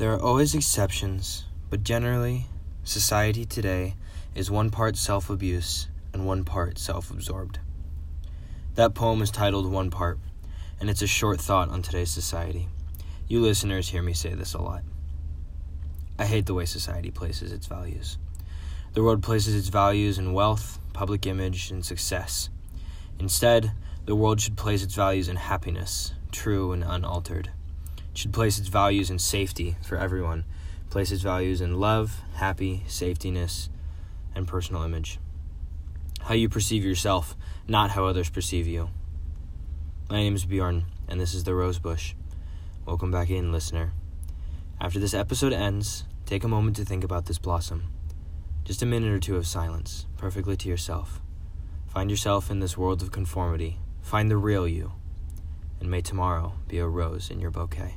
There are always exceptions, but generally, society today is one part self abuse and one part self absorbed. That poem is titled One Part, and it's a short thought on today's society. You listeners hear me say this a lot. I hate the way society places its values. The world places its values in wealth, public image, and success. Instead, the world should place its values in happiness, true and unaltered. Should place its values in safety for everyone, place its values in love, happy, safetyness, and personal image. How you perceive yourself, not how others perceive you. My name is Bjorn, and this is The Rosebush. Welcome back in, listener. After this episode ends, take a moment to think about this blossom. Just a minute or two of silence, perfectly to yourself. Find yourself in this world of conformity. Find the real you. And may tomorrow be a rose in your bouquet.